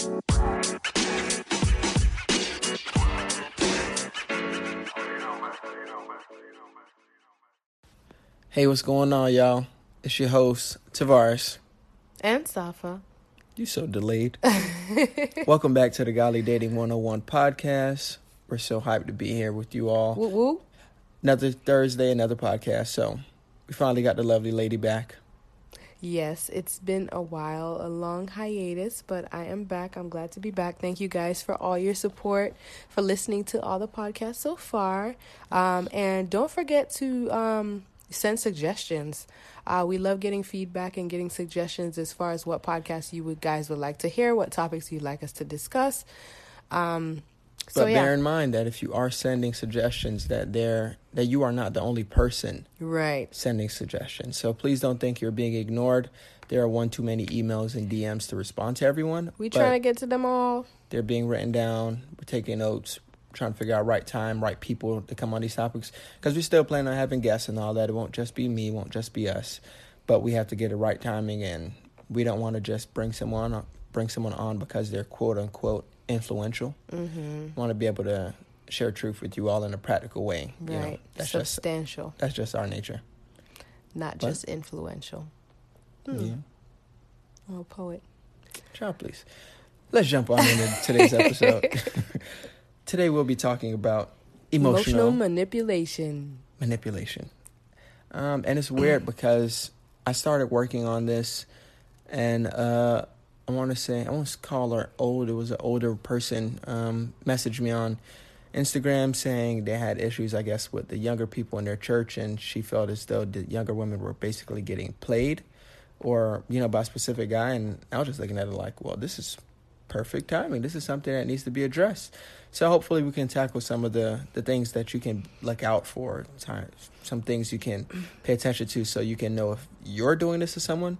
Hey, what's going on, y'all? It's your host, Tavares. And Safa. You so delayed. Welcome back to the Godly Dating 101 podcast. We're so hyped to be here with you all. Woo woo. Another Thursday, another podcast. So we finally got the lovely lady back. Yes, it's been a while, a long hiatus, but I am back. I'm glad to be back. Thank you guys for all your support, for listening to all the podcasts so far. Um, and don't forget to um, send suggestions. Uh, we love getting feedback and getting suggestions as far as what podcasts you would guys would like to hear, what topics you'd like us to discuss. Um, But so yeah, bear in mind that if you are sending suggestions, that they're that you are not the only person right. sending suggestions. So please don't think you're being ignored. There are one too many emails and DMs to respond to everyone. We trying to get to them all. they're being written down. We're taking notes, trying to figure out right time, right people to come on these topics. Because we still plan on having guests and all that. It won't just be me, it won't just be us. But we have to get the right timing, and we don't want to just bring someone bring someone on because they're quote unquote influential. Mm-hmm. want to be able to share truth with you all in a practical way. You know, Right. that's just Substantial, that's just our nature. not But- just influential. Hmm. Yeah. Oh, poet. Child, please. Let's jump on into today's episode. Today we'll be talking about emotional, Emotional manipulation. manipulation. Um, and it's weird because I started working on this, and uh, I want to say I want to call her old. It was an older person um, messaged me on Instagram saying they had issues, I guess, with the younger people in their church, and she felt as though the younger women were basically getting played, or you know, by a specific guy. And I was just looking at it like, well, this is perfect timing. This is something that needs to be addressed. So hopefully we can tackle some of the the things that you can look out for, some things you can pay attention to, so you can know if you're doing this to someone,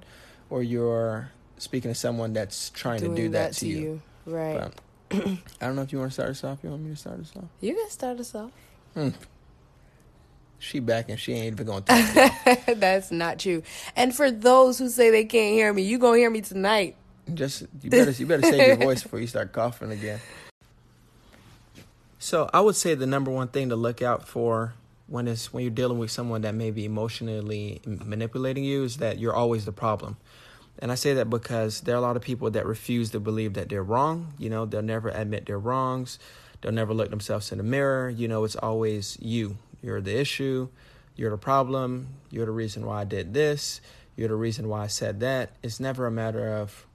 or you're speaking to someone that's trying Doing to do that, to you. Right. But I don't know if you want to start us off. You want me to start us off? you can start us off. Hmm. She back and she ain't even going to talk. That's not true. And for those who say they can't hear me, you gonna hear me tonight. Just you better you better save your voice before you start coughing again. So I would say the number one thing to look out for when it's when you're dealing with someone that may be emotionally manipulating you is that you're always the problem. And I say that because there are a lot of people that refuse to believe that they're wrong. You know, they'll never admit their wrongs. They'll never look themselves in the mirror. You know, it's always you. You're the issue. You're the problem. You're the reason why I did this. You're the reason why I said that. It's never a matter of,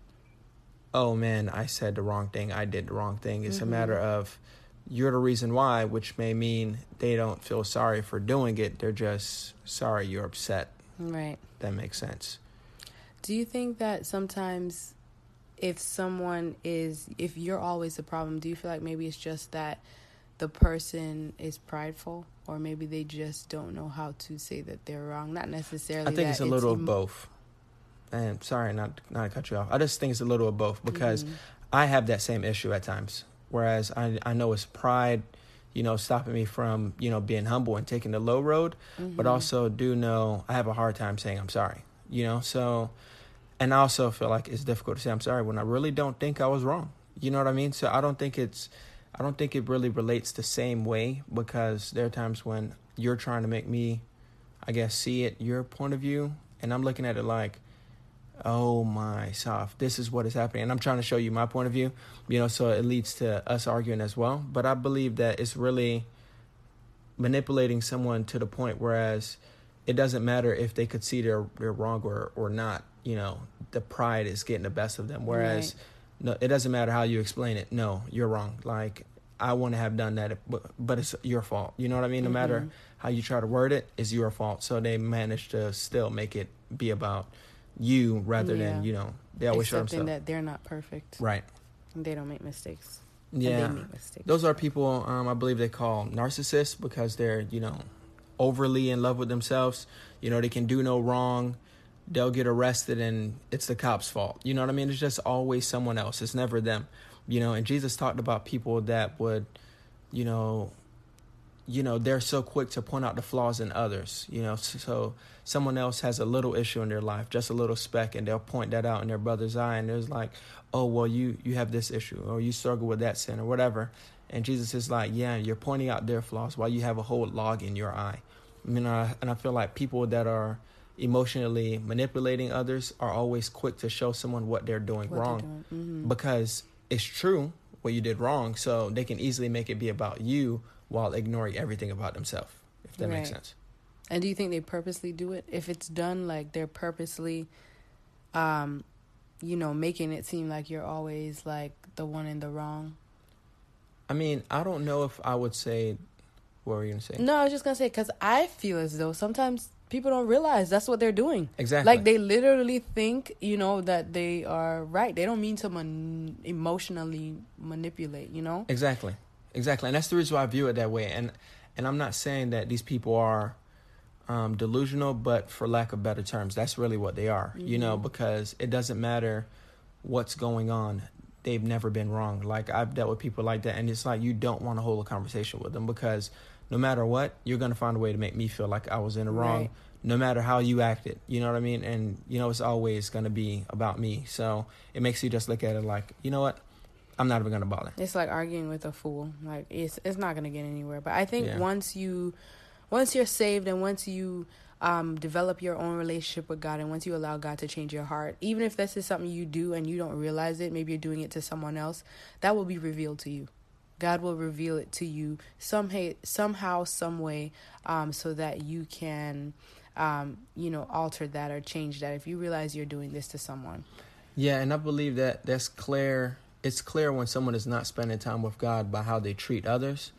oh man, I said the wrong thing. I did the wrong thing. It's a mm-hmm. matter of, you're the reason why, which may mean they don't feel sorry for doing it. They're just sorry you're upset. Right. That makes sense. Do you think that sometimes if someone is if you're always the problem, do you feel like maybe it's just that the person is prideful or maybe they just don't know how to say that they're wrong? Not necessarily I think it's a little of both. And sorry, not not to cut you off. I just think it's a little of both because Mhm. I have that same issue at times. Whereas I I know it's pride, you know, stopping me from you know being humble and taking the low road, but Mhm. also do know I have a hard time saying I'm sorry. You know, so and I also feel like it's difficult to say I'm sorry when I really don't think I was wrong. You know what I mean? So I don't think it's I don't think it really relates the same way because there are times when you're trying to make me I guess see it your point of view and I'm looking at it like oh my soft this is what is happening and i'm trying to show you my point of view you know so it leads to us arguing as well but i believe that it's really manipulating someone to the point whereas it doesn't matter if they could see they're, they're wrong or, or not you know the pride is getting the best of them whereas Right. no it doesn't matter how you explain it no you're wrong like i wouldn't have done that but, but it's your fault you know what i mean no matter Mhm. how you try to word it is your fault so they manage to still make it be about you rather Yeah. than you know they always show accepting themselves that they're not perfect. right And they don't make mistakes. yeah they make mistakes. those are people um, i believe they call narcissists because they're you know overly in love with themselves you know they can do no wrong they'll get arrested and it's the cop's fault. You know what i mean? It's just always someone else. It's never them. You know and jesus talked about people that would you know you know they're so quick to point out the flaws in others you know? So, so someone else has a little issue in their life just a little speck and they'll point that out in their brother's eye and there's like oh well you you have this issue or you struggle with that sin or whatever and jesus is like yeah you're pointing out their flaws while you have a whole log in your eye I mean, I, and i feel like people that are emotionally manipulating others are always quick to show someone what they're doing what wrong doing. Mm-hmm. because it's true what you did wrong so they can easily make it be about you while ignoring everything about themselves if that right. makes sense and do you think they purposely do it if it's done like they're purposely um you know making it seem like you're always like the one in the wrong i mean i don't know if i would say what were you gonna say no i was just gonna say because i feel as though sometimes people don't realize that's what they're doing. Exactly. Like they literally think, you know, that they are right. They don't mean to man- emotionally manipulate, you know? Exactly. Exactly. And that's the reason why I view it that way. And and I'm not saying that these people are um, delusional, but for lack of better terms, that's really what they are. Mm-hmm. You know, mm-hmm. because it doesn't matter what's going on. They've never been wrong. Like I've dealt with people like that, and it's like you don't want to hold a conversation with them because no matter what, you're gonna find a way to make me feel like I was in the wrong. Right. No matter how you acted, you know what I mean, and you know it's always gonna be about me. So it makes you just look at it like, you know what, I'm not even gonna bother. It's like arguing with a fool. Like it's it's not gonna get anywhere. But I think yeah. once you, once you're saved and once you um, develop your own relationship with God and once you allow God to change your heart, even if this is something you do and you don't realize it, maybe you're doing it to someone else, that will be revealed to you. God will reveal it to you some somehow, some way, um, so that you can, um, you know, alter that or change that if you realize you're doing this to someone. Yeah, and I believe that that's clear. It's clear when someone is not spending time with God by how they treat others,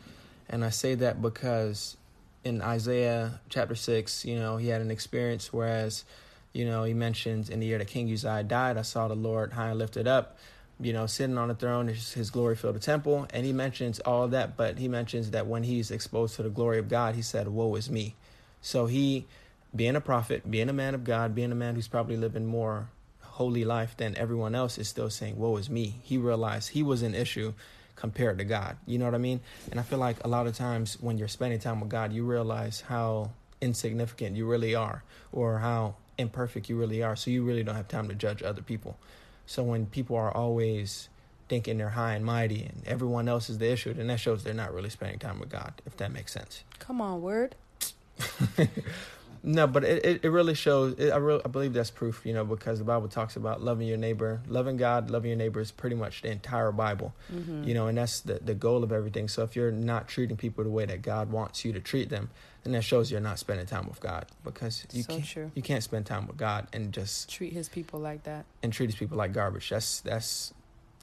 and I say that because in Isaiah chapter six, you know, he had an experience whereas, you know, he mentions in the year that King Uzziah died, I saw the Lord high and lifted up you know, sitting on the throne, his glory filled the temple, and he mentions all of that, but he mentions that when he's exposed to the glory of God, he said, Woe is me. So he, being a prophet, being a man of God, being a man who's probably living more holy life than everyone else, is still saying, Woe is me. He realized he was an issue compared to God. You know what I mean? And I feel like a lot of times when you're spending time with God, you realize how insignificant you really are or how imperfect you really are. So you really don't have time to judge other people. So when people are always thinking they're high and mighty and everyone else is the issue, then that shows they're not really spending time with God, if that makes sense. Come on, word. no, but it, it, it really shows. It, I, really, I believe that's proof, you know, because the Bible talks about loving your neighbor, loving God, loving your neighbor is pretty much the entire Bible, mm-hmm. you know, and that's the, the goal of everything. So if you're not treating people the way that God wants you to treat them, then that shows you're not spending time with God because you so can't true. you can't spend time with God and just treat His people like that and treat His people like garbage. That's that's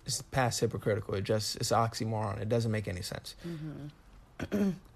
it's past hypocritical. It just it's oxymoron. It doesn't make any sense. Mm-hmm.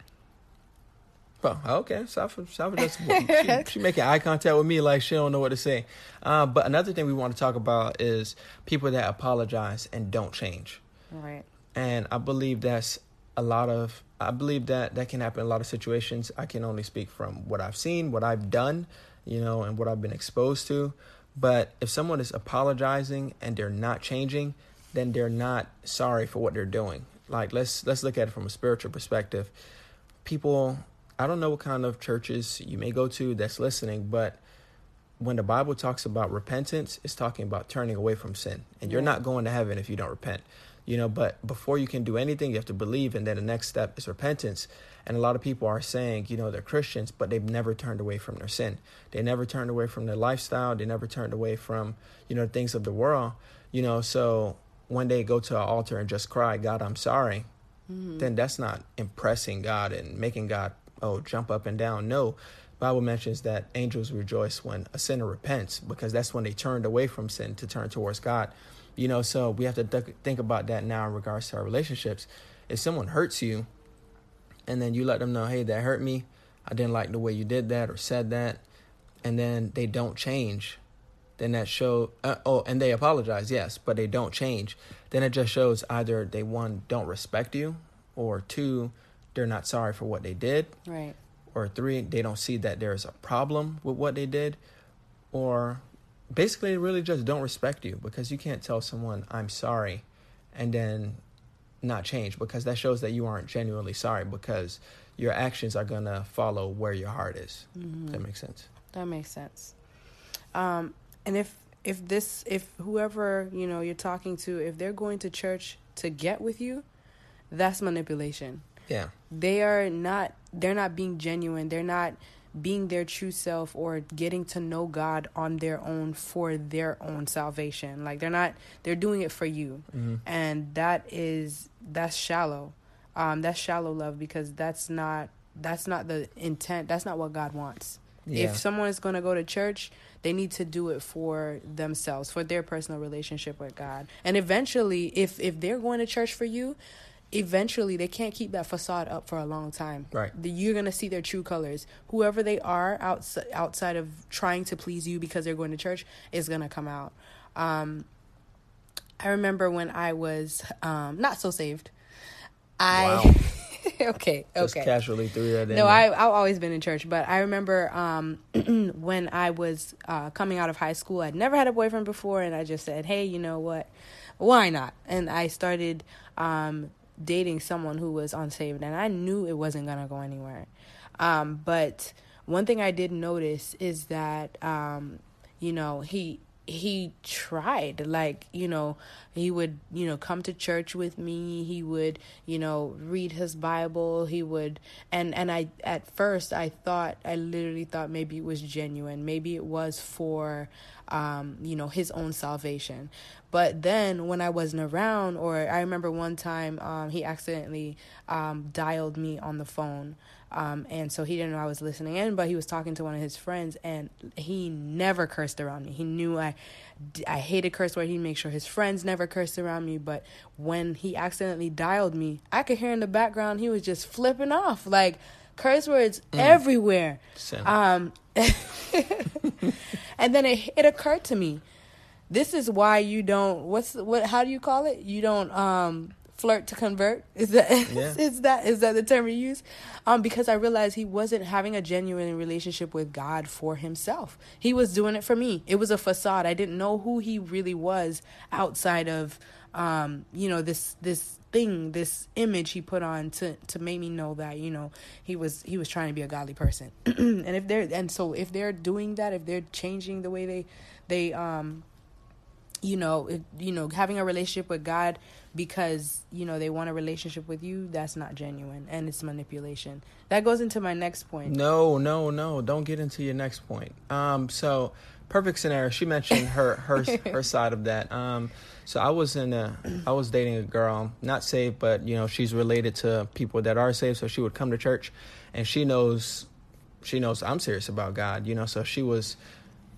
well, okay, Safa, Safa just she, she making eye contact with me like she don't know what to say. Uh, but another thing we want to talk about is people that apologize and don't change. Right. And I believe that's a lot of I believe that that can happen in a lot of situations. I can only speak from what I've seen, what I've done, you know, and what I've been exposed to. But if someone is apologizing and they're not changing, then they're not sorry for what they're doing. Like let's let's look at it from a spiritual perspective. People, I don't know what kind of churches you may go to that's listening, but when the Bible talks about repentance, it's talking about turning away from sin. And you're not going to heaven if you don't repent you know but before you can do anything you have to believe and then the next step is repentance. And a lot of people are saying you know they're christians but they've never turned away from their sin. They never turned away from their lifestyle. They never turned away from you know things of the world you know. So when they go to an altar and just cry god i'm sorry mm-hmm. then that's not impressing god and making god oh jump up and down no Bible mentions that angels rejoice when a sinner repents because that's when they turned away from sin to turn towards God. You know, so we have to th- think about that now in regards to our relationships. If someone hurts you and then you let them know, hey, that hurt me, I didn't like the way you did that or said that, and then they don't change, then that show uh, oh and they apologize yes but they don't change then it just shows either they one don't respect you or two they're not sorry for what they did right or three they don't see that there's a problem with what they did or basically they really just don't respect you because you can't tell someone I'm sorry and then not change because that shows that you aren't genuinely sorry because your actions are gonna follow where your heart is. Mm-hmm. That makes sense. That makes sense. Um, and if if this if whoever you know you're talking to if they're going to church to get with you, that's manipulation. Yeah. They are not. They're not being genuine. They're not being their true self or getting to know God on their own for their own salvation. Like they're not they're doing it for you. Mm-hmm. And that is that's shallow. Um that's shallow love because that's not that's not the intent. That's not what God wants. Yeah. If someone is going to go to church, they need to do it for themselves, for their personal relationship with God. And eventually, if if they're going to church for you, eventually they can't keep that facade up for a long time. Right. The- You're going to see their true colors. Whoever they are outside outside of trying to please you because they're going to church is going to come out. Um I remember when I was um not so saved. I okay, Just okay. casually threw that in. No. I I've always been in church, but I remember um, when I was uh, coming out of high school, I'd never had a boyfriend before, and I just said, "Hey, you know what? Why not?" And I started um, dating someone who was unsaved, and I knew it wasn't gonna go anywhere. Um, but one thing I did notice is that um, you know he he tried like you know he would you know come to church with me. He would you know read his bible. He would and and i at first i thought i literally thought maybe it was genuine. Maybe it was for um you know his own salvation but then when i wasn't around or i remember one time um he accidentally um dialed me on the phone um, and so he didn't know I was listening in, but he was talking to one of his friends, and he never cursed around me. He knew I, I hated curse word. He'd make sure his friends never cursed around me. But when he accidentally dialed me, I could hear in the background he was just flipping off, like curse words everywhere. Um, and then it it occurred to me, this is why you don't. What's what? How do you call it? You don't um flirt to convert. Is that Yeah. is that is that the term you use? Um, because I realized he wasn't having a genuine relationship with God for himself. He was doing it for me. It was a facade. I didn't know who he really was outside of um, you know, this this thing, this image he put on to to make me know that, you know, he was he was trying to be a godly person. and if they're and so if they're doing that, if they're changing the way they they um you know, you know, having a relationship with God because you know they want a relationship with you, that's not genuine and it's manipulation. That goes into my next point. No, no, no. Don't get into your next point. Um, so perfect scenario. She mentioned her her her side of that. Um, so I was in a I was dating a girl, not saved, but you know she's related to people that are saved. So she would come to church, and she knows she knows I'm serious about God. You know, so she was.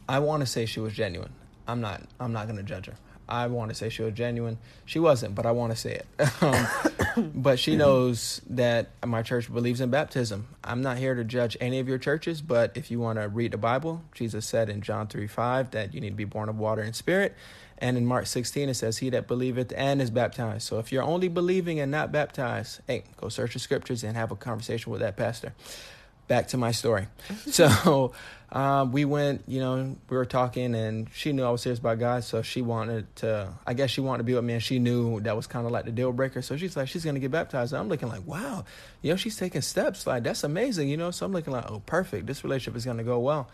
I want to say she was genuine. I'm not. I'm not gonna judge her. I want to say she was genuine. She wasn't, but I want to say it. um, but she knows that my church believes in baptism. I'm not here to judge any of your churches, but if you want to read the Bible, Jesus said in John 3 5 that you need to be born of water and spirit. And in Mark 16, it says, He that believeth and is baptized. So if you're only believing and not baptized, hey, go search the scriptures and have a conversation with that pastor back to my story. so um, we went, you know, we were talking, and she knew I was serious about God, so she wanted to. I guess she wanted to be with me, and she knew that was kind of like the deal breaker. So she's like, she's gonna get baptized. And I'm looking like, wow, you know, she's taking steps. Like that's amazing, you know. So I'm looking like, oh, perfect. This relationship is gonna go well.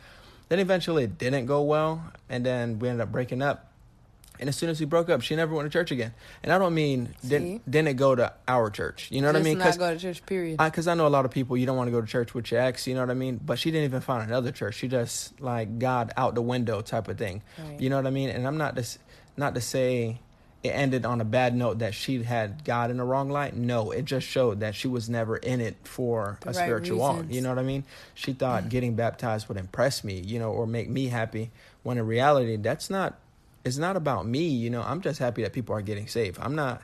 Then eventually it didn't go well, and then we ended up breaking up. And as soon as we broke up, she never went to church again. And I don't mean didn't didn't go to our church. You know what I Just mean? not go to church. Period. because I, know a lot of people you don't want to go to church with your ex, you know what I mean? But she didn't even find another church. She just like God out the window type of thing. Right. You know what I mean? And I'm not this not to say it ended on a bad note that she had God in the wrong light. No, it just showed that she was never in it for The a right spiritual walk. reasons. You know what I mean? She thought getting baptized would impress me, you know, or make me happy. When in reality, that's not. It's not about me, you know. I'm just happy that people are getting saved. I'm not.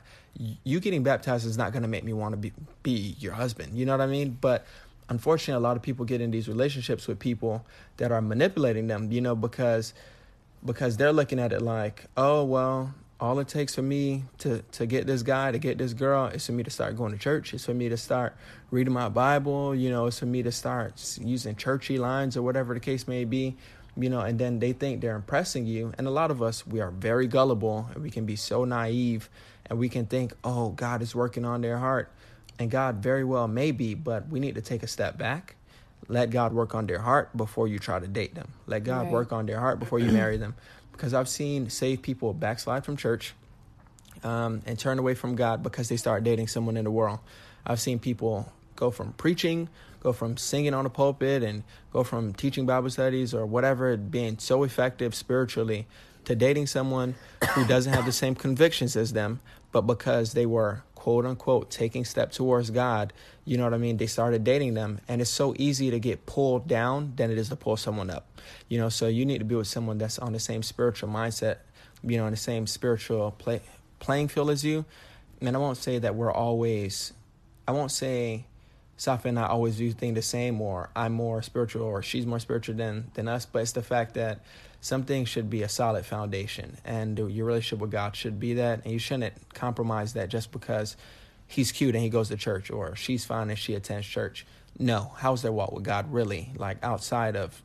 You getting baptized is not going to make me want to be be your husband. You know what I mean? But unfortunately, a lot of people get in these relationships with people that are manipulating them. You know, because because they're looking at it like, oh well, all it takes for me to to get this guy to get this girl is for me to start going to church. It's for me to start reading my Bible. You know, it's for me to start using churchy lines or whatever the case may be. You know, and then they think they're impressing you. And a lot of us, we are very gullible and we can be so naive and we can think, oh, God is working on their heart. And God very well may be, but we need to take a step back. Let God work on their heart before you try to date them. Let God Right. work on their heart before you marry them. Because I've seen saved people backslide from church um, and turn away from God because they start dating someone in the world. I've seen people go from preaching, go from singing on the pulpit, and go from teaching Bible studies or whatever, being so effective spiritually, to dating someone who doesn't have the same convictions as them, but because they were quote unquote taking steps towards God, you know what I mean? They started dating them, and it's so easy to get pulled down than it is to pull someone up. You know, so you need to be with someone that's on the same spiritual mindset, you know, in the same spiritual play, playing field as you. And I won't say that we're always, I won't say Safi and I always do things the same, or I'm more spiritual, or she's more spiritual than than us. But it's the fact that something should be a solid foundation, and your relationship with God should be that, and you shouldn't compromise that just because he's cute and he goes to church, or she's fine and she attends church. No, how's their walk with God really like outside of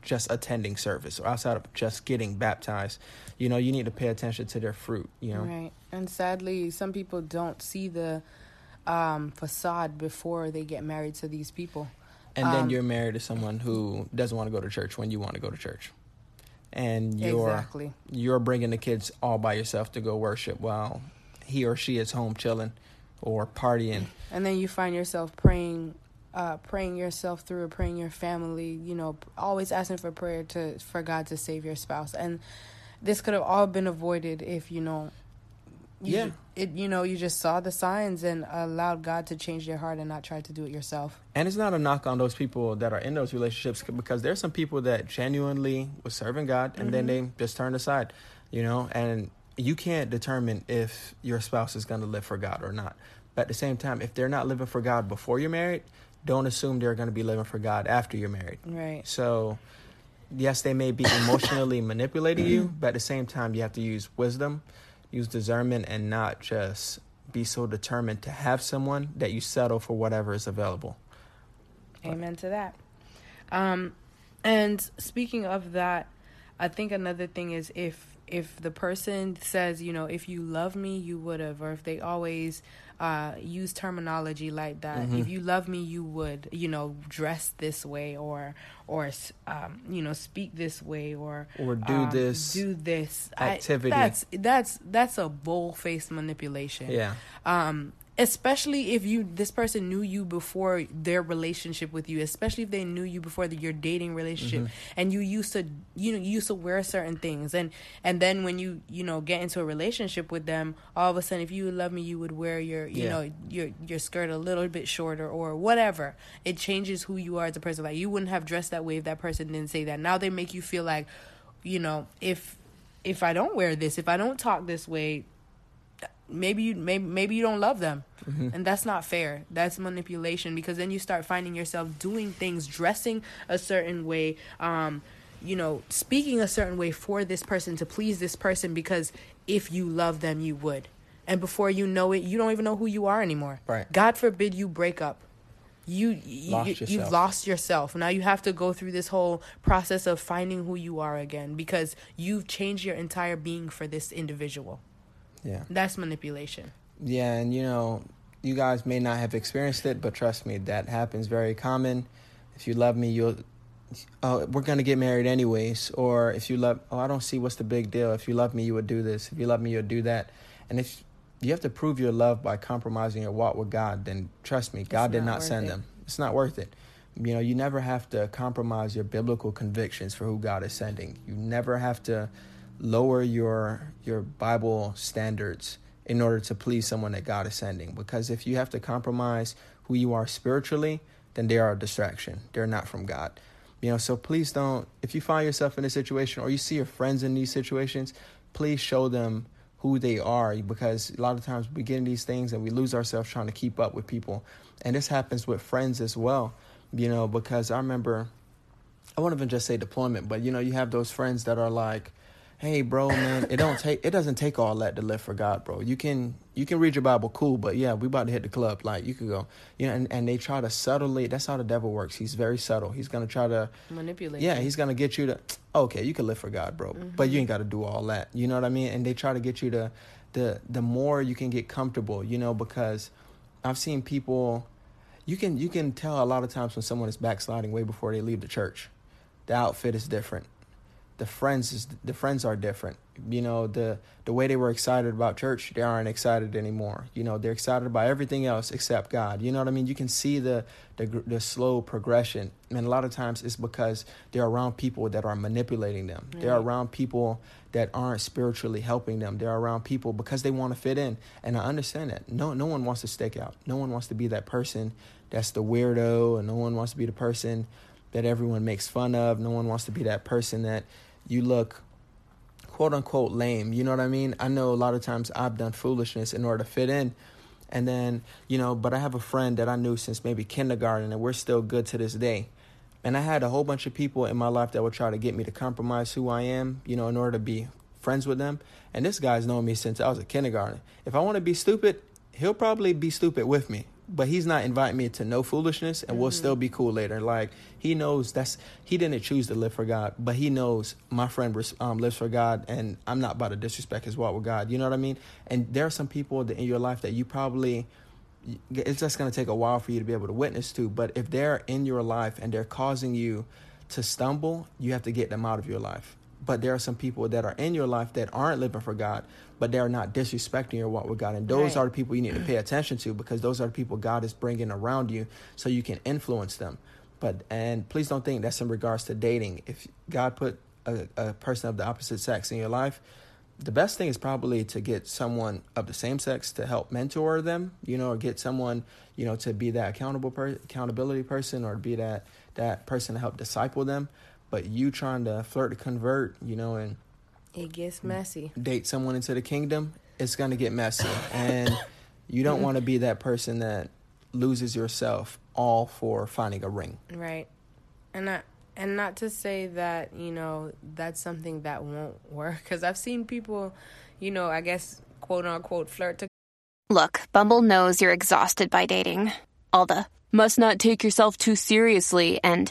just attending service or outside of just getting baptized? You know, you need to pay attention to their fruit. You know, Right. And sadly, some people don't see the um, facade before they get married to these people. and then Um, you're married to someone who doesn't want to go to church when you want to go to church, and you're Exactly. you're bringing the kids all by yourself to go worship while he or she is home chilling or partying. And then you find yourself praying, uh, praying yourself through, praying your family. You know, always asking for prayer to for God to save your spouse. And this could have all been avoided if you know. You, Yeah. It you know you just saw the signs and allowed God to change your heart and not try to do it yourself. And it's not a knock on those people that are in those relationships because there's some people that genuinely was serving God and then mm-hmm. they just turned aside, you know, and you can't determine if your spouse is going to live for God or not. But at the same time, if they're not living for God before you're married, don't assume they're going to be living for God after you're married. Right. So, yes, they may be emotionally manipulating you, mm-hmm. but at the same time, you have to use wisdom, use discernment, and not just be so determined to have someone that you settle for whatever is available. Amen to that. Um, and speaking of that, I think another thing is if if the person says, you know, if you love me, you would have, or if they always uh, use terminology like that, Mhm. if you love me, you would, you know, dress this way, or or um, you know, speak this way, or Or do um, this. do this I- activity. that's that's that's a bold faced manipulation yeah. um especially if you this person knew you before their relationship with you especially if they knew you before the, your dating relationship mm-hmm. and you used to you know you used to wear certain things and and then when you you know get into a relationship with them all of a sudden if you love me you would wear your you Yeah. know your your skirt a little bit shorter or whatever. It changes who you are as a person. Like you wouldn't have dressed that way if that person didn't say that. Now they make you feel like you know if if i don't wear this if i don't talk this way maybe you maybe maybe you don't love them. And that's not fair. That's manipulation because then you start finding yourself doing things dressing a certain way um you know speaking a certain way for this person to please this person because if you love them you would. And before you know it you don't even know who you are anymore. Right. god forbid you break up. You, you Lost you- you've lost yourself. Now you have to go through this whole process of finding who you are again because you've changed your entire being for this individual Yeah. that's manipulation Yeah, and you know, you guys may not have experienced it, but trust me, that happens very common. If you love me, you'll oh, we're going to get married anyways, or if you love oh, I don't see what's the big deal. If you love me, you would do this. If you love me, you'll do that. And if you have to prove your love by compromising your walk with God, then trust me, God did not not send it. them. It's not worth it. You know, you never have to compromise your biblical convictions for who God is sending. You never have to lower your your Bible standards in order to please someone that God is sending. Because if you have to compromise who you are spiritually, then they are a distraction. They're not from God. You know, so please don't if you find yourself in a situation or you see your friends in these situations, please show them who they are because a lot of times we get in these things and we lose ourselves trying to keep up with people. And this happens with friends as well, you know, because I remember I won't even just say deployment, but you know, you have those friends that are like, "Hey, bro, man, it don't take it doesn't take all that to live for God, bro. You can you can read your Bible, cool, but yeah, we about to hit the club. Like you could go, you know." And, and they try to subtly. That's how the devil works. He's very subtle. He's gonna try to, manipulate yeah, he's gonna get you to, okay, you can live for God, bro, mm-hmm. but you ain't got to do all that. You know what I mean? And they try to get you to, the the more you can get comfortable, you know, because I've seen people. You can you can tell a lot of times when someone is backsliding way before they leave the church. The outfit is different. The friends is the friends are different. You know the the way they were excited about church, they aren't excited anymore. You know they're excited about everything else except God. You know what I mean? You can see the the the slow progression, and a lot of times it's because they're around people that are manipulating them. Right. They're around people that aren't spiritually helping them. They're around people because they want to fit in, and I understand that. No, no one wants to stick out. No one wants to be that person that's the weirdo, and no one wants to be the person that everyone makes fun of. No one wants to be that person that you look quote unquote lame. You know what I mean? I know a lot of times I've done foolishness in order to fit in. And then, you know, but I have a friend that I knew since maybe kindergarten and we're still good to this day. And I had a whole bunch of people in my life that would try to get me to compromise who I am, you know, in order to be friends with them. And this guy's known me since I was a kindergarten. If I want to be stupid, he'll probably be stupid with me but he's not inviting me to no foolishness and mm-hmm. we'll still be cool later. Like he knows that's he didn't choose to live for god but he knows my friend um, lives for god and i'm not about to disrespect his walk with god. You know what i mean? And there are some people in your life that you probably it's just going to take a while for you to be able to witness to but if they're in your life and they're causing you to stumble you have to get them out of your life but there are some people that are in your life that aren't living for God, but they're not disrespecting your walk with God. And those right. are the people you need to pay attention to because those are the people God is bringing around you so you can influence them. But, and please don't think that's in regards to dating. If God put a, a person of the opposite sex in your life, the best thing is probably to get someone of the same sex to help mentor them, you know, or get someone, you know, to be that accountable per- accountability person or be that that person to help disciple them. But you trying to flirt to convert, you know, and it gets messy. Date someone into the kingdom, it's gonna get messy, and you don't want to be that person that loses yourself all for finding a ring. Right, and I and not to say that you know that's something that won't work because I've seen people, you know, I guess quote unquote flirt to. Look, Bumble knows you're exhausted by dating. All the must not take yourself too seriously and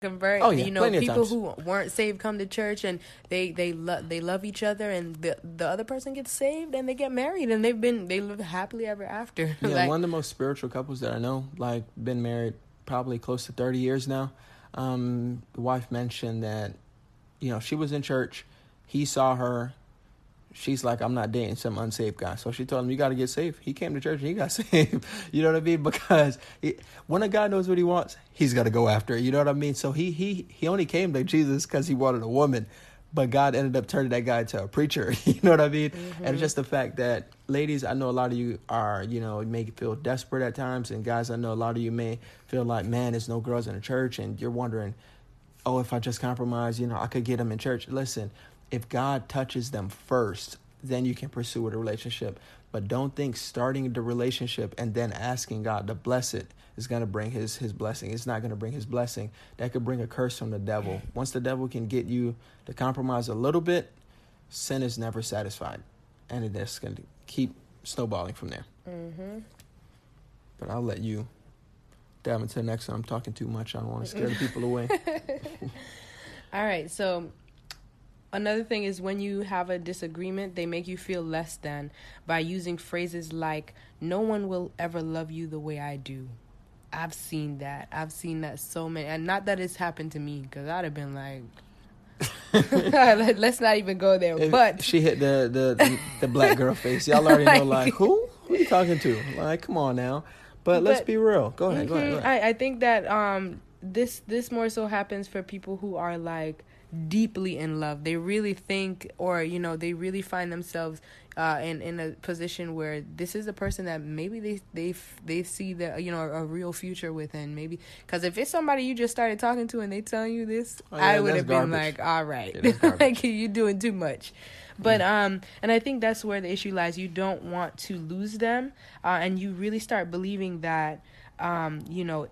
convert. Oh, yeah. You know, people who weren't saved come to church and they they love they love each other, and the the other person gets saved and they get married and they've been they live happily ever after. Yeah, like, one of the most spiritual couples that I know, like been married probably close to thirty years now. Um, the wife mentioned that, you know, she was in church. He saw her she's like, I'm not dating some unsaved guy. So she told him, You got to get saved. He came to church and he got saved. you know what I mean? Because he, when a guy knows what he wants, he's got to go after it. You know what I mean? So he he he only came to Jesus because he wanted a woman. But God ended up turning that guy to a preacher. You know what I mean? Mm-hmm. And just the fact that, ladies, I know a lot of you are, you know, may feel desperate at times. And guys, I know a lot of you may feel like, man, there's no girls in the church. And you're wondering, oh, if I just compromise, you know, I could get them in church. Listen, if God touches them first, then you can pursue a relationship. But don't think starting the relationship and then asking God to bless it is going to bring his his blessing. It's not going to bring his blessing. That could bring a curse from the devil. Once the devil can get you to compromise a little bit, sin is never satisfied, and it is going to keep snowballing from there. Mm-hmm. But I'll let you dive into the next one. I'm talking too much. I don't want to scare the people away. All right, so Another thing is when you have a disagreement, they make you feel less than by using phrases like, No one will ever love you the way I do. I've seen that. I've seen that so many. And not that it's happened to me, because I'd have been like, Let's not even go there. If but she hit the, the, the, black girl face. Y'all already know, like, who? Who are you talking to? Like, come on now. But, but let's be real. Go ahead. Mm-hmm, go ahead. Go ahead. I, I think that um, this this more so happens for people who are like deeply in love. They really think, or you know, they really find themselves uh, in in a position where this is a person that maybe they they they see the you know a real future within. Maybe because if it's somebody you just started talking to and they telling you this, oh, yeah, I would have been like, all right, like you doing too much. But um, and I think that's where the issue lies. You don't want to lose them, uh, and you really start believing that, um, you know,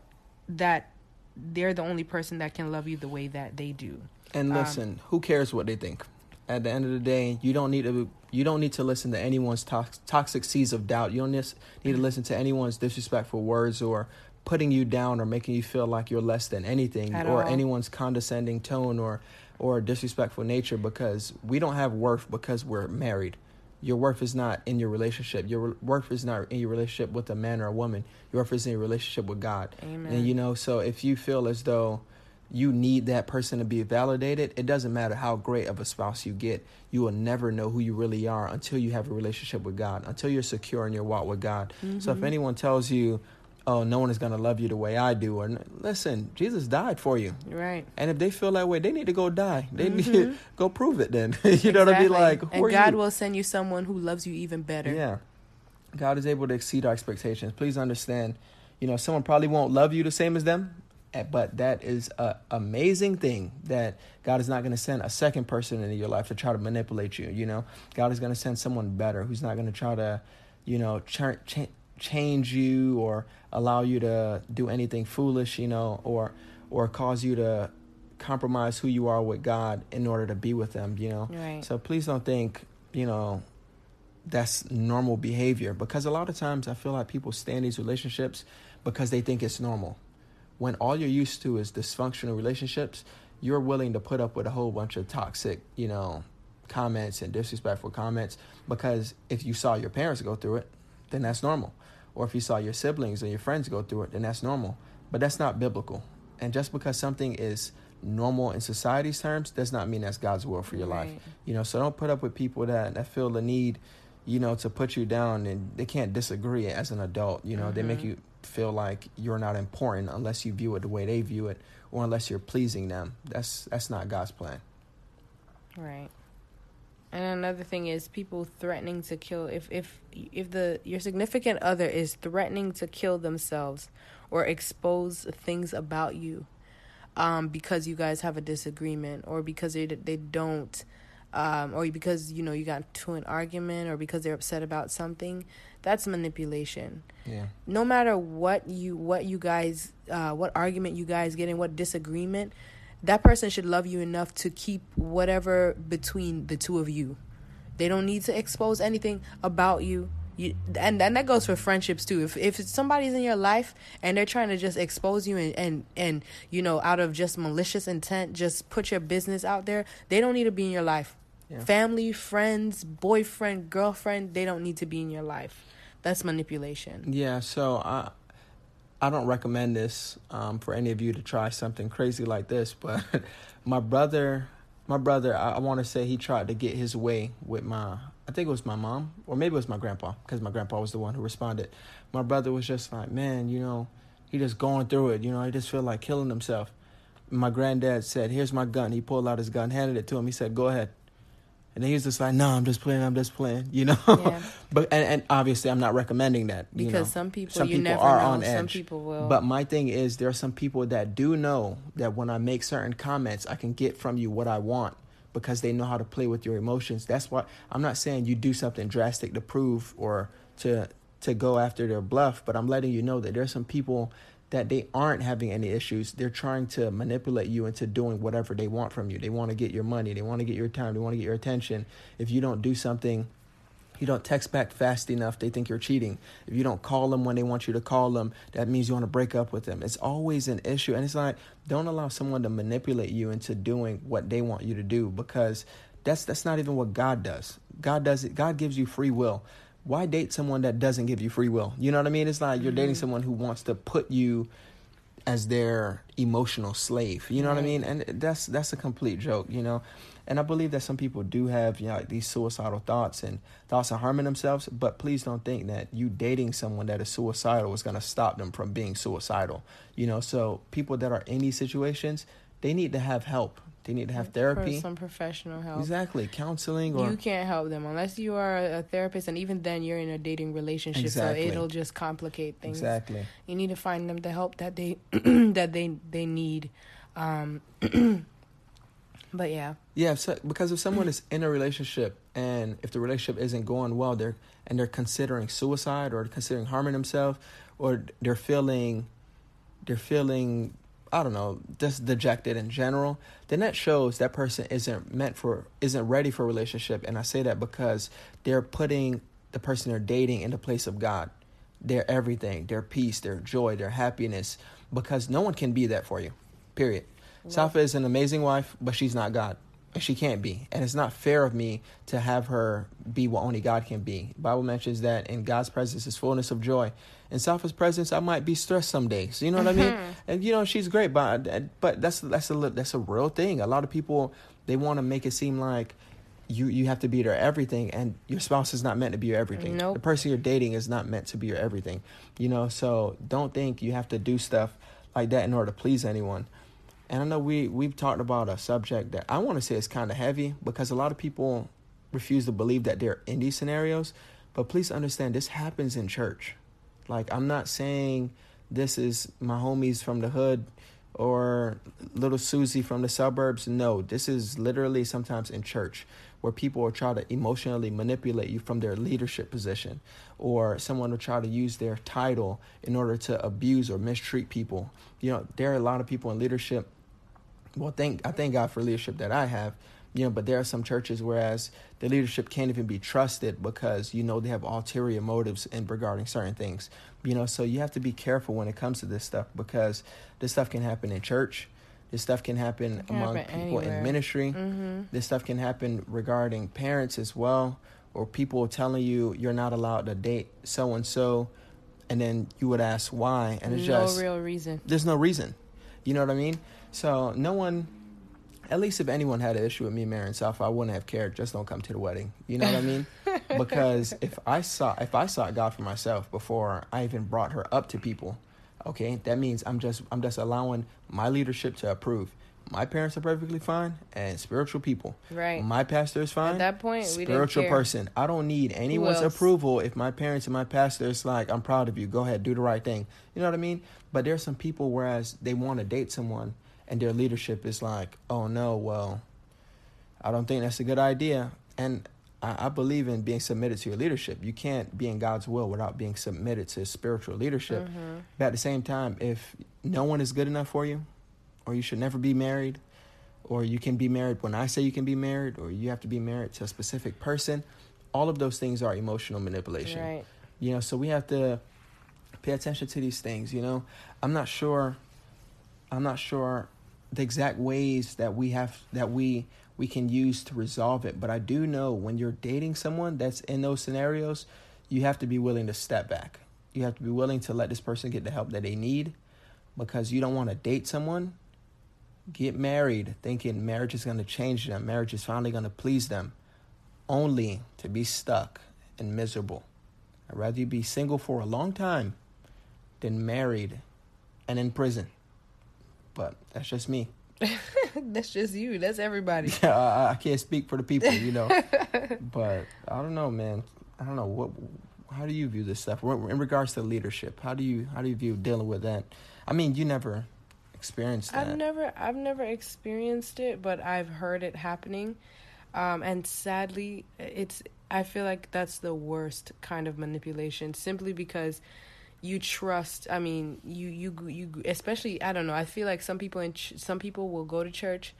that they're the only person that can love you the way that they do. And um, listen, um, who cares what they think? At the end of the day, you don't need to you don't need to listen to anyone's tox- toxic seeds of doubt. You don't need to listen to anyone's disrespectful words or putting you down or making you feel like you're less than anything or all. anyone's condescending tone or or disrespectful nature because we don't have worth because we're married. Your worth is not in your relationship. Your worth is not in your relationship with a man or a woman. Your worth is in your relationship with God. Amen. And you know, so if you feel as though you need that person to be validated, it doesn't matter how great of a spouse you get. You will never know who you really are until you have a relationship with God, until you're secure in your walk with God. So if mm-hmm. anyone tells you, "Oh, no one is going to love you the way I do," or listen, Jesus died for you. Right. And if they feel that way, they need to go die. They need to mm-hmm. go prove it. Then you know what I mean? Like, who and God you? will send you someone who loves you even better. Yeah. God is able to exceed our expectations. Please understand, you know, someone probably won't love you the same as them, Eh, but that is a amazing thing that God is not going to send a second person into your life to try to manipulate you, you know. God is going to send someone better who's not going to try to, you know, ch- ch- change you or allow you to do anything foolish, you know, or or cause you to compromise who you are with God in order to be with them, you know. Right. So please don't think, you know, that's normal behavior because a lot of times I feel like people stay in these relationships because they think it's normal. When all you're used to is dysfunctional relationships, you're willing to put up with a whole bunch of toxic, you know, comments and disrespectful comments because if you saw your parents go through it, then that's normal. Or if you saw your siblings or your friends go through it, then that's normal. But that's not biblical. And just because something is normal in society's terms does not mean that's God's will for your life. You know, so don't put up with people that, that feel the need, you know, to put you down and they can't disagree as an adult. You know, they make Mm-hmm. you feel like you're not important unless you view it the way they view it or unless you're pleasing them. That's that's not God's plan. Right. And another thing is people threatening to kill if if if the your significant other is threatening to kill themselves or expose things about you um because you guys have a disagreement or because they they don't um or because you know you got to an argument or because they're upset about something that's manipulation. Yeah. no matter what you what you guys uh what argument you guys get in what disagreement that person should love you enough to keep whatever between the two of you. They don't need to expose anything about you you and, and that goes for friendships too. If if somebody's in your life and they're trying to just expose you and and and you know out of just malicious intent just put your business out there they don't need to be in your life. Yeah. family friends boyfriend girlfriend they don't need to be in your life. That's manipulation. Yeah, so I I don't recommend this um, for any of you to try something crazy like this, but my brother my brother I, I want to say he tried to get his way with my I think it was my mom or maybe it was my grandpa because my grandpa was the one who responded. My brother was just like, "Man, you know, he just going through it, you know, he just feel like killing himself." My granddad said, "Here's my gun." He pulled out his gun, handed it to him. He said, "Go ahead." And then he was just like, "No, I'm just playing. I'm just playing," you know. Yeah. but and, and obviously, I'm not recommending that you because know. some people Some you people never are know on some edge. people will But my thing is, there are some people that do know that when I make certain comments, I can get from you what I want because they know how to play with your emotions. That's why I'm not saying you do something drastic to prove or to to go after their bluff, but I'm letting you know that there's some people that they aren't having any issues. They're trying to manipulate you into doing whatever they want from you. They want to get your money, they want to get your time, they want to get your attention. If you don't do something you don't text back fast enough, they think you're cheating. If you don't call them when they want you to call them, that means you want to break up with them. It's always an issue. And it's like, don't allow someone to manipulate you into doing what they want you to do because that's that's not even what God does. God does it. God gives you free will. Why date someone that doesn't give you free will? You know what I mean? It's like you're dating mm-hmm. someone who wants to put you as their emotional slave. You know what I mean? And that's that's a complete joke, you know. And I believe that some people do have, you know, like these suicidal thoughts and thoughts of harming themselves, but please don't think that you dating someone that is suicidal is going to stop them from being suicidal. You know, so people that are in these situations, they need to have help. They need to have for therapy. some professional help Exactly, counseling or you can't help them unless you are a therapist and even then you're in a dating relationship Exactly. so it'll just complicate things exactly. you need to find them the help that they that they they need um but yeah Yeah, so, because if someone is in a relationship and if the relationship isn't going well, they're and they're considering suicide or considering harming themselves, or they're feeling, they're feeling I don't know, just dejected in general, then that shows that person isn't meant for, isn't ready for a relationship. And I say that because they're putting the person they're dating in the place of God. Their everything, their peace, their joy, their happiness, because no one can be that for you. Period. Safa is an amazing wife, but she's not God. And she can't be. And it's not fair of me to have her be what only God can be. Bible mentions that in God's presence is fullness of joy. In Safa's presence, I might be stressed some days. You know what I mean? Mm-hmm. And you know, she's great, but but that's that's a that's a real thing. A lot of people they want to make it seem like you you have to be their everything and your spouse is not meant to be your everything. Nope. The person you're dating is not meant to be your everything. You know, so don't think you have to do stuff like that in order to please anyone. And I know we we've talked about a subject that I want to say is kind of heavy because a lot of people refuse to believe that they're in these scenarios. But please understand, this happens in church. Like I'm not saying this is my homies from the hood or little Susie from the suburbs. No, this is literally sometimes in church where people will try to emotionally manipulate you from their leadership position or someone will try to use their title in order to abuse or mistreat people. You know, there are a lot of people in leadership well thank I thank God for leadership that I have. You know, but there are some churches whereas the leadership can't even be trusted because you know they have ulterior motives in regarding certain things. You know, so you have to be careful when it comes to this stuff because this stuff can happen in church. This stuff can happen can among happen people anywhere. in ministry. Mm-hmm. This stuff can happen regarding parents as well, or people telling you you're not allowed to date so and so, and then you would ask why, and it's no just real reason. there's no reason. You know what I mean? So no one, at least if anyone had an issue with me marrying Safa, I wouldn't have cared. Just don't come to the wedding. You know what I mean? because if I saw if I sought God for myself before I even brought her up to people, okay, that means I'm just I'm just allowing my leadership to approve. My parents are perfectly fine, and spiritual people. Right. My pastor is fine. At that point, spiritual person. I don't need anyone's approval. If my parents and my pastor is like, I'm proud of you. Go ahead, do the right thing. You know what I mean? But there's some people whereas they want to date someone, and their leadership is like, oh no, well, I don't think that's a good idea. And I, I believe in being submitted to your leadership. You can't be in God's will without being submitted to spiritual leadership. Mm-hmm. But at the same time, if no one is good enough for you, or you should never be married, or you can be married when I say you can be married, or you have to be married to a specific person, all of those things are emotional manipulation. Right. You know, so we have to pay attention to these things, you know. I'm not sure I'm not sure the exact ways that we have that we we can use to resolve it, but I do know when you're dating someone that's in those scenarios, you have to be willing to step back. You have to be willing to let this person get the help that they need because you don't want to date someone get married thinking marriage is going to change them, marriage is finally going to please them, only to be stuck and miserable. I'd rather you be single for a long time than married and in prison. But that's just me. That's just you. That's everybody. I, I can't speak for the people, you know. but I don't know, man. I don't know what. How do you view this stuff in regards to leadership? How do you how do you view dealing with that? I mean, you never experienced that. I've never I've never experienced it, but I've heard it happening. Um, and sadly, it's I feel like that's the worst kind of manipulation simply because you trust I mean, you you you especially I don't know, I feel like some people in ch- some people will go to church,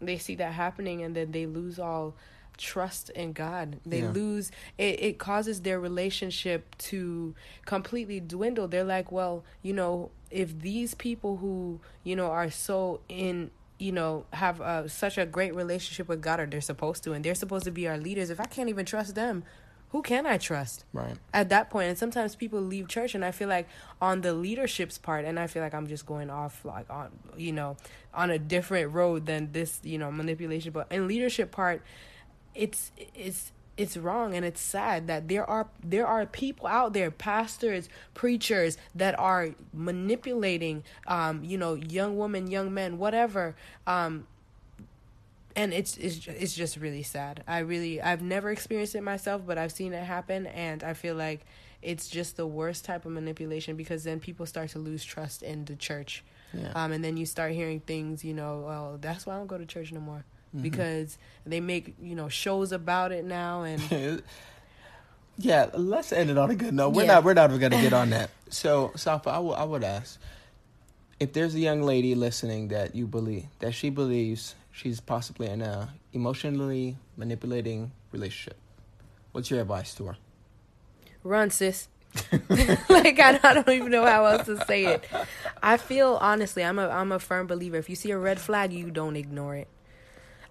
they see that happening and then they lose all trust in God. They Yeah. lose it it causes their relationship to completely dwindle. They're like, well, you know, if these people who, you know, are so in you know, have uh, such a great relationship with God, or they're supposed to, and they're supposed to be our leaders. If I can't even trust them, who can I trust? Right. At that point, and sometimes people leave church, and I feel like on the leadership's part, and I feel like I'm just going off like on, you know, on a different road than this, you know, manipulation. But in leadership part, it's it's it's wrong and it's sad that there are there are people out there pastors preachers that are manipulating um you know young women young men whatever um and it's it's it's just really sad i really i've never experienced it myself but i've seen it happen and i feel like it's just the worst type of manipulation because then people start to lose trust in the church Yeah. um, and then you start hearing things, you know, well, that's why I don't go to church no more Mm-hmm. because they make you know shows about it now, and yeah, let's end it on a good note. We're Yeah. not we're not even gonna get on that. So, Safa, I would I would ask if there's a young lady listening that you believe that she believes she's possibly in a emotionally manipulating relationship, what's your advice to her? Run, sis. like I, I don't even know how else to say it. I feel honestly, I'm a I'm a firm believer. If you see a red flag, you don't ignore it.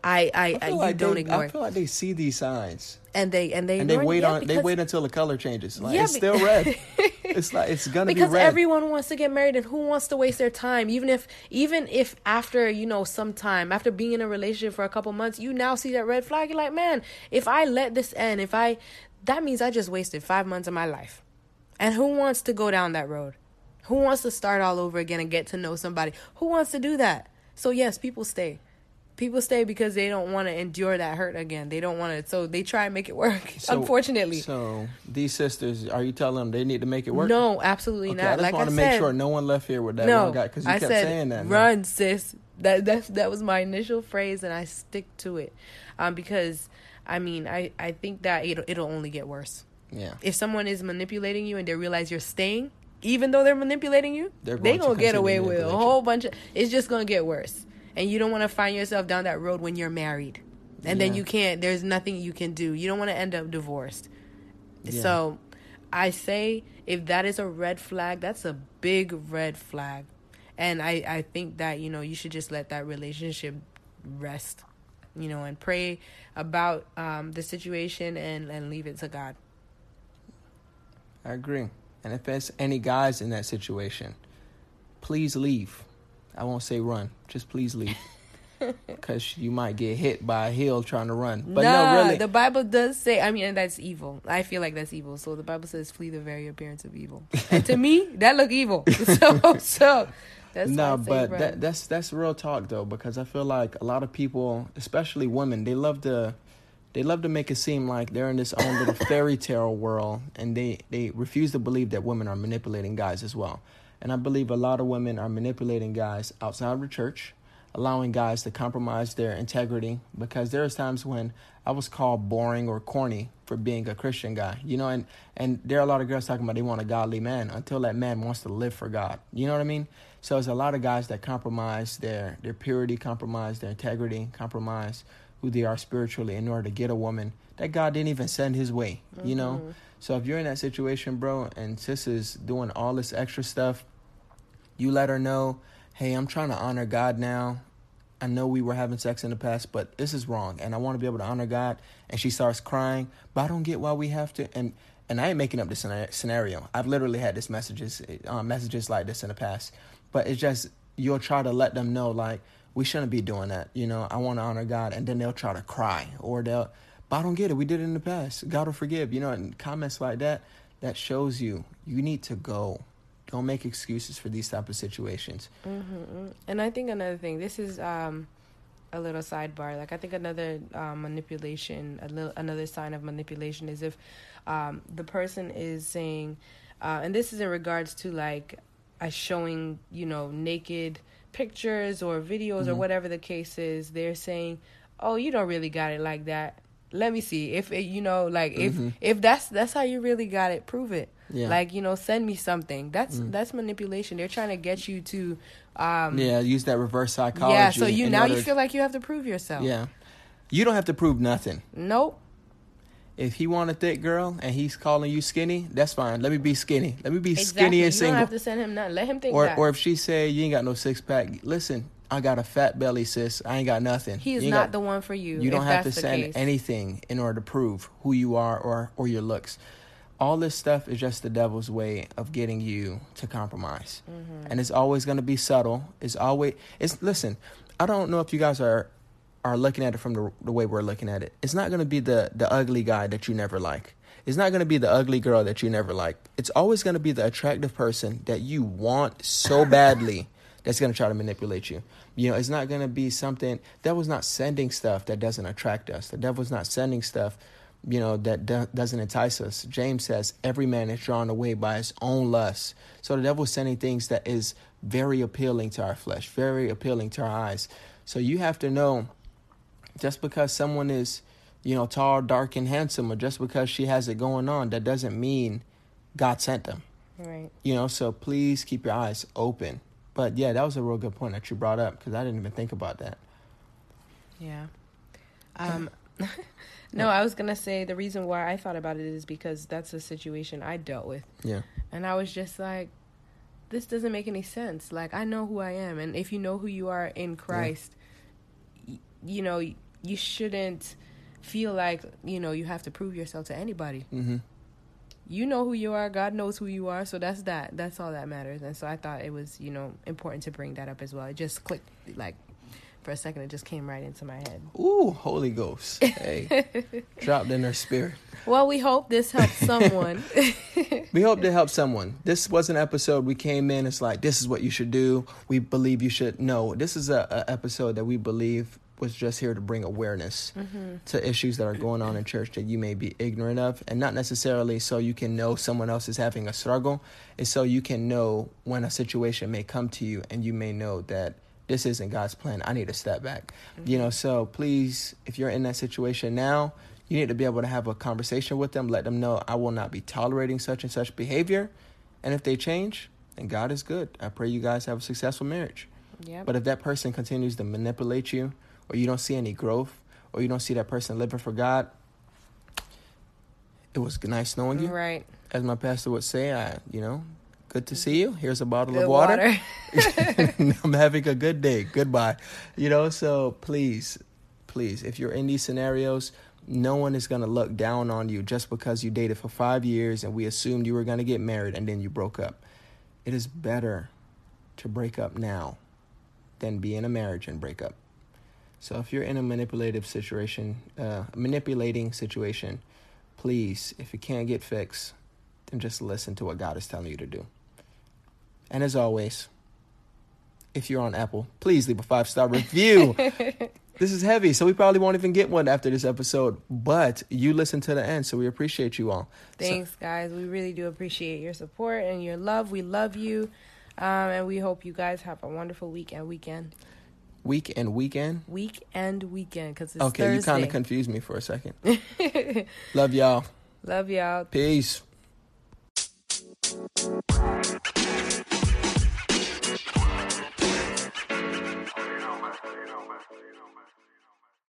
I I, I uh, you like don't they, ignore I feel like they see these signs. And they and they and they wait on they wait until the color changes. Like Yeah, it's still red. it's like it's gonna because be red. everyone wants to get married and who wants to waste their time? Even if even if after you know some time after being in a relationship for a couple months you now see that red flag you're like man if i let this end if i that means i just wasted five months of my life. And who wants to go down that road? Who wants to start all over again and get to know somebody? Who wants to do that? So yes people stay people stay because they don't want to endure that hurt again they don't want to so they try and make it work So- unfortunately So these sisters, are you telling them they need to make it work? no absolutely Okay, not I just like want I to said, make sure no one left here with that no, one guy because you I kept said, saying that. man. Run, sis. That that that was my initial phrase, and I stick to it, um, because I mean, I I think that it'll it'll only get worse Yeah. if someone is manipulating you and they realize you're staying, even though they're manipulating you, They're they going to gonna get away with a whole bunch of. It's just gonna get worse, and you don't want to find yourself down that road when you're married, and then you can't. There's nothing you can do. You don't want to end up divorced. Yeah. So, I say if that is a red flag, that's a big red flag, and I I think that you know you should just let that relationship rest, you know, and pray about um, the situation and and leave it to God. I agree. And if there's any guys in that situation, please leave. I won't say run. Just please leave. Because you might get hit by a hill trying to run. But nah, no, really. the Bible does say. I mean, and that's evil. I feel like that's evil. So the Bible says, "Flee the very appearance of evil." and to me, that look evil. So, so that's no, I say but that, that's that's real talk though, because I feel like a lot of people, especially women, they love to they love to make it seem like they're in this own little fairy tale world, and they they refuse to believe that women are manipulating guys as well. And I believe a lot of women are manipulating guys outside of the church, allowing guys to compromise their integrity. Because there's times when I was called boring or corny for being a Christian guy, you know, and and there are a lot of girls talking about they want a godly man until that man wants to live for God. You know what I mean? So there's a lot of guys that compromise their their purity, compromise their integrity, compromise who they are spiritually in order to get a woman that God didn't even send his way. You know? Mm-hmm. So if you're in that situation, bro, and sis is doing all this extra stuff, you let her know, hey, I'm trying to honor God now. I know we were having sex in the past, but this is wrong, and I want to be able to honor God. And she starts crying, but I don't get why we have to. And and I ain't making up this scenario. I've literally had this messages, uh, messages like this in the past. But it's just you'll try to let them know like we shouldn't be doing that. You know, I want to honor God, and then they'll try to cry or they'll, but I don't get it. We did it in the past. God will forgive. You know, and comments like that that shows you you need to go. Don't make excuses for these type of situations. And I think another thing, this is um, a little sidebar. Like I think another um, manipulation, a little, another sign of manipulation is if um, the person is saying, uh, and this is in regards to like uh, showing, you know, naked pictures or videos or whatever the case is. They're saying, "Oh, you don't really got it like that." Let me see if it, you know, like if if that's that's how you really got it, prove it. Yeah. Like you know, send me something. That's that's manipulation. They're trying to get you to um, Yeah, use that reverse psychology. yeah, so you now you feel like you have to prove yourself. Yeah, you don't have to prove nothing. Nope. If he want a thick girl and he's calling you skinny, that's fine. Let me be skinny. Let me be Exactly. skinny you and don't single. have to send him nothing. Let him think Or that. or if she say you ain't got no six pack, listen, I got a fat belly, sis. I ain't got nothing. he is not got- the one for you. You don't have to send case. anything in order to prove who you are or or your looks. All this stuff is just the devil's way of getting you to compromise, Mm-hmm. and it's always going to be subtle. It's always it's listen. I don't know if you guys are are looking at it from the, the way we're looking at it. It's not going to be the the ugly guy that you never like. It's not going to be the ugly girl that you never like. It's always going to be the attractive person that you want so badly that's going to try to manipulate you. You know, it's not going to be something devil's not sending stuff that doesn't attract us. The devil's not sending stuff, you know, that do- doesn't entice us. James says every man is drawn away by his own lust. So the devil's sending things that is very appealing to our flesh, very appealing to our eyes. So you have to know just because someone is, you know, tall, dark, and handsome, or just because she has it going on, that doesn't mean God sent them. Right. You know, so please keep your eyes open. But yeah, that was a real good point that you brought up because I didn't even think about that. Yeah. Um, no, I was gonna say the reason why I thought about it is because that's a situation I dealt with. Yeah. And I was just like, this doesn't make any sense. Like I know who I am, and if you know who you are in Christ, y- you know you shouldn't feel like you know you have to prove yourself to anybody. Mm-hmm. You know who you are. God knows who you are. So that's that. That's all that matters. And so I thought it was you know important to bring that up as well. It just clicked like for a second. It just came right into my head. Ooh, Holy Ghost. Hey, dropped in her spirit. Well, we hope this helps someone. We hope to help someone. This was an episode we came in. It's like this is what you should do. We believe you should. know this is a, a episode that we believe was just here to bring awareness mm-hmm. to issues that are going on in church that you may be ignorant of, and not necessarily so you can know someone else is having a struggle. It's so you can know when a situation may come to you, and you may know that this isn't God's plan. I need to step back. You know, mm-hmm. so please, if you're in that situation now, you need to be able to have a conversation with them, let them know I will not be tolerating such and such behavior. And if they change, then God is good. I pray you guys have a successful marriage. yep. But if that person continues to manipulate you, or you don't see any growth, or you don't see that person living for God, it was nice knowing you. right. As my pastor would say, I, you know, good to see you. Here's a bottle Good of water. I'm having a good day. Goodbye. You know, so please, please, if you're in these scenarios, no one is going to look down on you just because you dated for five years and we assumed you were going to get married and then you broke up. It is better to break up now than be in a marriage and break up. So if you're in a manipulative situation, uh, manipulating situation, please, if it can't get fixed, then just listen to what God is telling you to do. And as always, if you're on Apple, please leave a five star review. this is heavy, so we probably won't even get one after this episode. But you listen to the end, so we appreciate you all. So- Thanks, guys. We really do appreciate your support and your love. We love you. Um, and we hope you guys have a wonderful week and weekend. Week and weekend? Week and weekend, because it's Okay, Thursday. you kind of confused me for a second. Love y'all. Love y'all. Peace.